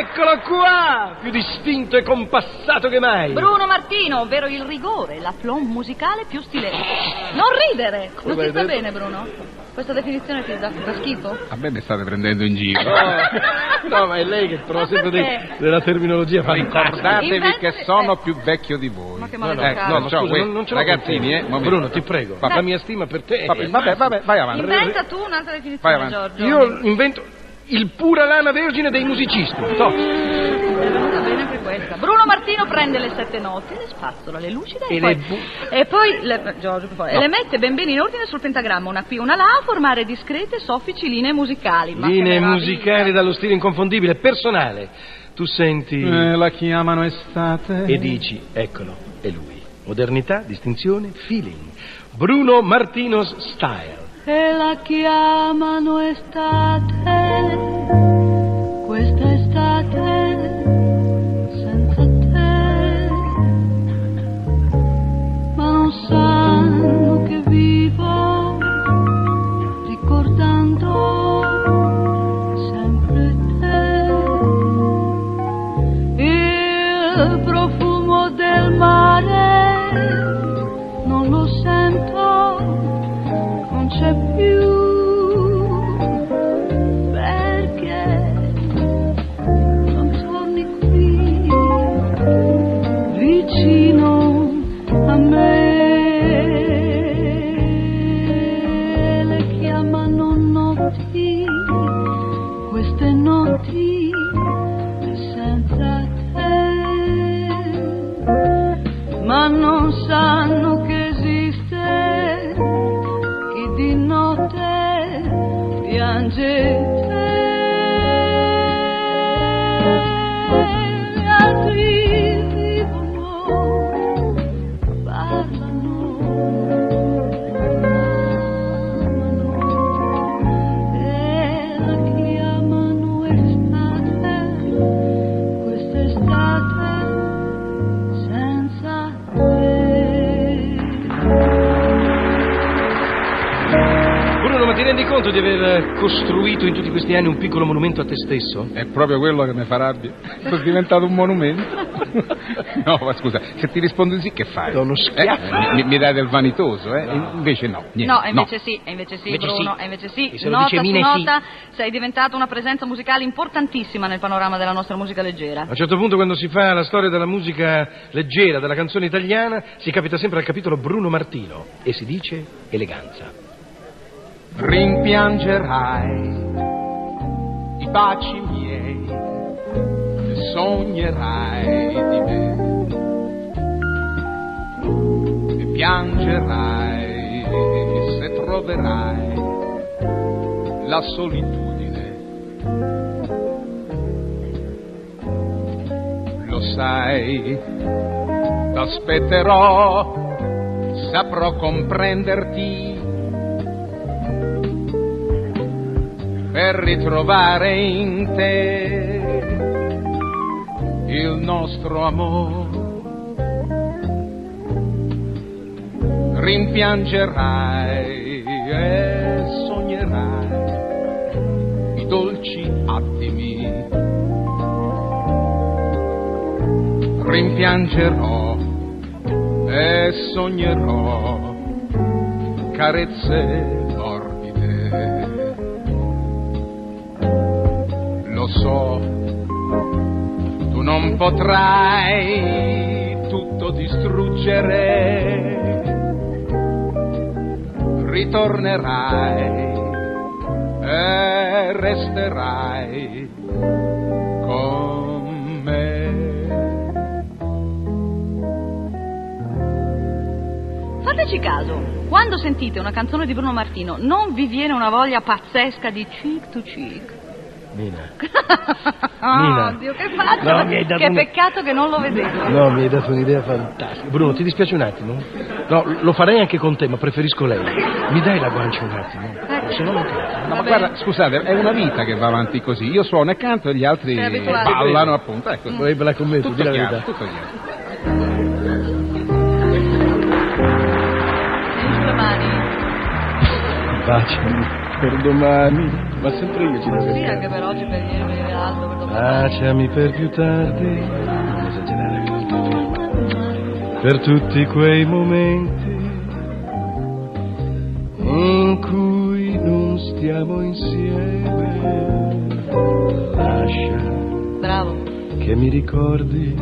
Eccolo qua! Più distinto e compassato che mai! Bruno Martino, ovvero il rigore, la plomb musicale più stilente. Non ridere! Non ti sta bene, Bruno? Questa definizione ti dà, fa schifo? A me mi state prendendo in giro. No, no, ma è lei che trova sempre dei- della terminologia fantastica. Ricordatevi Invece- che sono eh. più vecchio di voi. Ma che No, no, maleducato. no, ma Perciò, scusa, non, non ce l'ho ragazzini, eh, momento. Bruno, ti prego, Vabbè. la mia stima per te. Vabbè, vabbè, vabbè, vai avanti. Inventa tu un'altra definizione. Giorgio. Io invento il pura lana vergine dei musicisti. Toh. È venuta bene anche questa. Bruno Martino prende le sette note, le spazzola, le lucida e, E poi, le bu- e poi le, Giorgio, favore, e le mette ben bene in ordine sul pentagramma, una qui, una là, a formare discrete soffici linee musicali. Linee musicali dallo stile inconfondibile, personale. Tu senti Eh, la chiamano estate. e dici, eccolo, è lui. Modernità, distinzione, feeling. Bruno Martino's style. E la chiamano estate, questa estate costruito in tutti questi anni un piccolo monumento a te stesso? È proprio quello che mi fa rabbia. Sono diventato un monumento. No, ma scusa, se ti rispondo di sì, che fai? Do uno schiaffo. Eh, mi, mi dai del vanitoso, eh? Invece no. Niente, No, invece sì, e invece sì, Invece Bruno, sì. invece sì. Se lo nota dice su Mine, sì. nota, sei diventato una presenza musicale importantissima nel panorama della nostra musica leggera. A un certo punto, quando si fa la storia della musica leggera, della canzone italiana, si capita sempre al capitolo Bruno Martino e si dice eleganza. Rimpiangerai baci miei, sognerai di me e piangerai se troverai la solitudine. Lo sai, t'aspetterò, saprò comprenderti per ritrovare in te il nostro amore. Rimpiangerai e sognerai i dolci attimi. Rimpiangerò e sognerò carezze so, tu non potrai tutto distruggere, ritornerai e resterai con me. Fateci caso, quando sentite una canzone di Bruno Martino non vi viene una voglia pazzesca di cheek to cheek? Mina. Ah, Mina. Dio, che faccio? No, mi hai dato che un- peccato che non lo vedevo. No, mi hai dato un'idea fantastica. Bruno, ti dispiace un attimo? No, lo farei anche con te, ma preferisco lei. Mi dai la guancia un attimo? Se no non canto. No, ma guarda, scusate, è una vita che va avanti così. Io suono e canto e gli altri ballano appunto. Ecco, Vorrebbela con me, tu, tutto di la chiaro, verità. tutto chiaro. Baciami per domani. Ma sempre io ci devo Sì, anche per oggi, per ieri, per ieri l'altro, per domani. Baciami per più tardi. Non esagerare. Per tutti quei momenti in cui non stiamo insieme. Lascia Bravo. che mi ricordi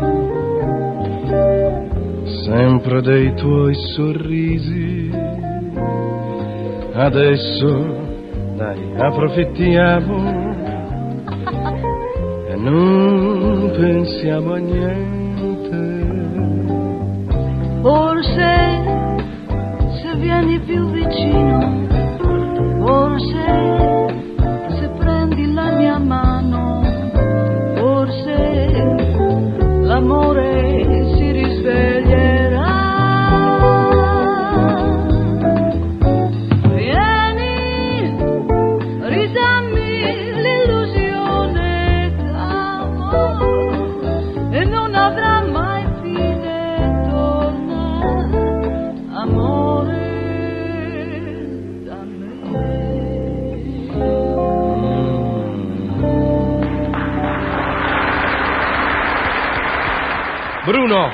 sempre dei tuoi sorrisi. Adesso, dai, approfittiamo e non pensiamo a niente. Forse se vieni più vicino, Bruno,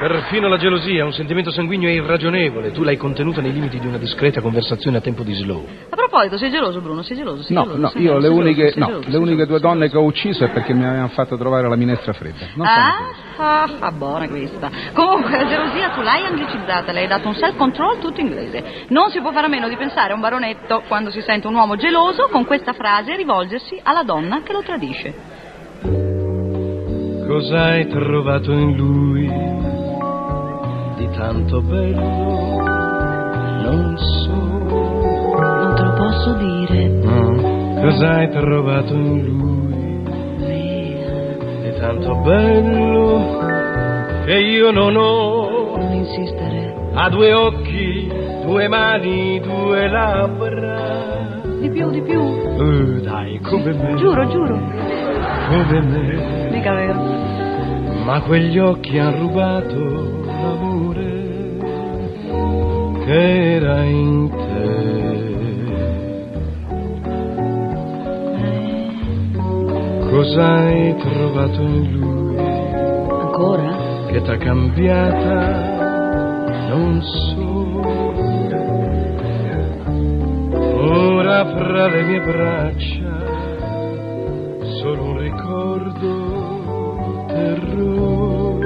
perfino la gelosia, un sentimento sanguigno e irragionevole. Tu l'hai contenuta nei limiti di una discreta conversazione a tempo di slow. A proposito, sei geloso, Bruno? Sei geloso? Sei No, geloso, no, sei io geloso, le uniche, geloso, no, geloso, le uniche geloso, due donne che ho ucciso è perché mi avevano fatto trovare la minestra fredda. Non Ah, ah, ah, buona questa. Comunque, la gelosia tu l'hai anglicizzata, le hai dato un self-control tutto inglese. Non si può fare a meno di pensare a un baronetto quando si sente un uomo geloso con questa frase rivolgersi alla donna che lo tradisce. Cosa hai trovato in lui di tanto bello? Non so. Non te lo posso dire, No. Cosa hai trovato in lui di tanto bello che io non ho? non insistere. Ha due occhi, due mani, due labbra. Di più, di più. Eh, dai, come me. Giuro, giuro. Come me. Mica vero. Ma quegli occhi han rubato l'amore che era in te. Cosa hai trovato in lui Ancora? che t'ha cambiata? Non so. Ora fra le mie braccia ricordo terrò.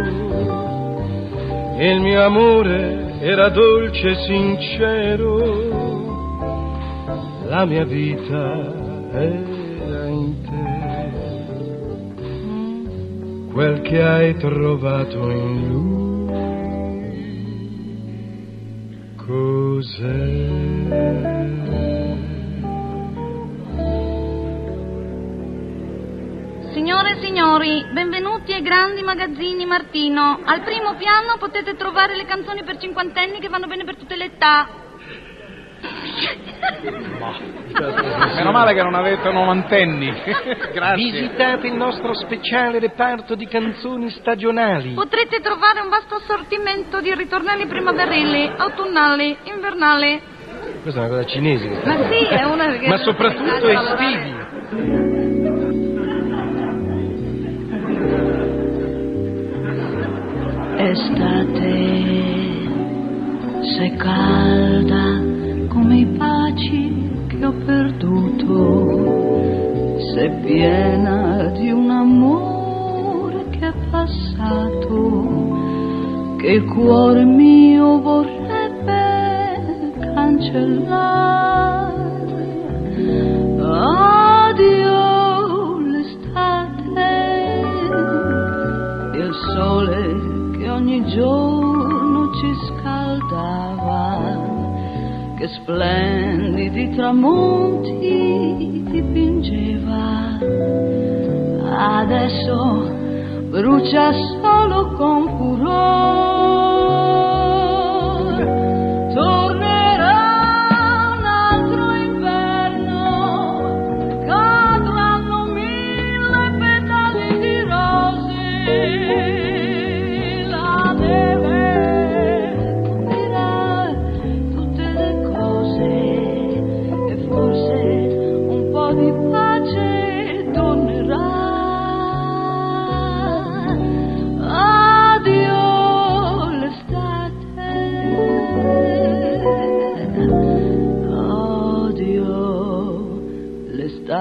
Il mio amore era dolce e sincero, la mia vita era in te. Quel che hai trovato in lui, cos'è? Signore e signori, benvenuti ai grandi magazzini Martino. Al primo piano potete trovare le canzoni per cinquantenni che vanno bene per tutte le età. Meno male che non avete novantenni. Grazie. Visitate il nostro speciale reparto di canzoni stagionali. Potrete trovare un vasto assortimento di ritornelli primaverili, autunnali, invernali. Questa è una cosa cinese. Ma sì, è una che- Ma soprattutto estivi. Estate, sei calda come i baci che ho perduto, sei piena di un amore che è passato, che il cuore mio vorrebbe cancellare. giorno ci scaldava, che splendidi tramonti dipingeva. Adesso brucia solo con furore.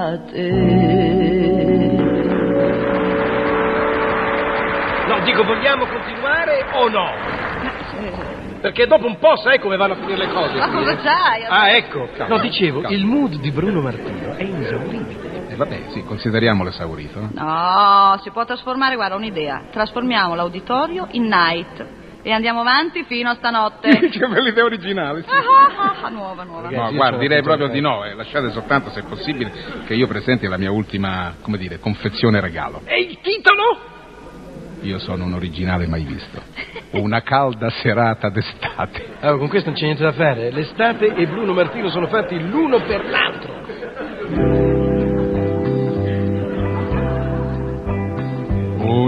L'estate. No, dico, vogliamo continuare o no? Perché dopo un po' sai come vanno a finire le cose. Ma qui, cosa eh? c'hai? Ah, ecco. Calma, no, dicevo, calma. il mood di Bruno Martino è inesauribile. E vabbè, sì, consideriamolo esaurito. no? No, si può trasformare, guarda, un'idea. Trasformiamo l'auditorio in night e andiamo avanti fino a stanotte. che bella idea originale. sì. Ah, ah, ah, nuova, nuova. Ragazzi, No, guarda, direi proprio di no, eh. lasciate soltanto, se possibile, che io presenti la mia ultima, come dire, confezione regalo. E il titolo? Io sono un originale mai visto. Una calda serata d'estate. Allora, con questo non c'è niente da fare. L'estate e Bruno Martino sono fatti l'uno per l'altro.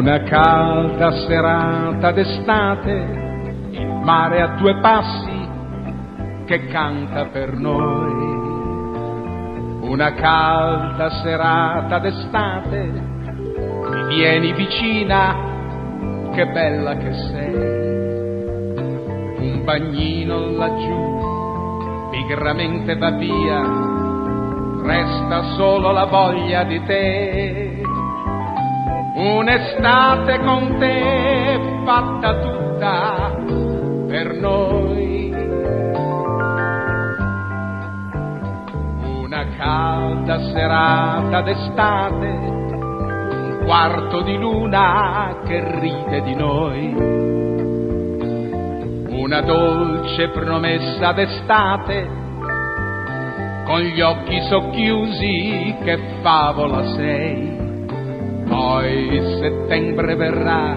Una calda serata d'estate, il mare a due passi che canta per noi. Una calda serata d'estate, mi vieni vicina, che bella che sei. Un bagnino laggiù, pigramente va via, resta solo la voglia di te. Un'estate con te fatta tutta per noi. Una calda serata d'estate, un quarto di luna che ride di noi. Una dolce promessa d'estate, con gli occhi socchiusi che favola sei. Poi settembre verrà,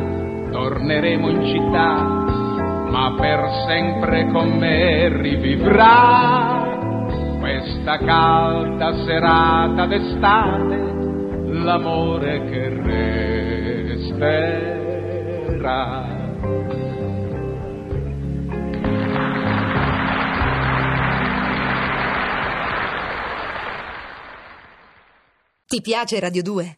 torneremo in città, ma per sempre con me rivivrà questa calda serata d'estate, l'amore che resterà. Ti piace Radio 2?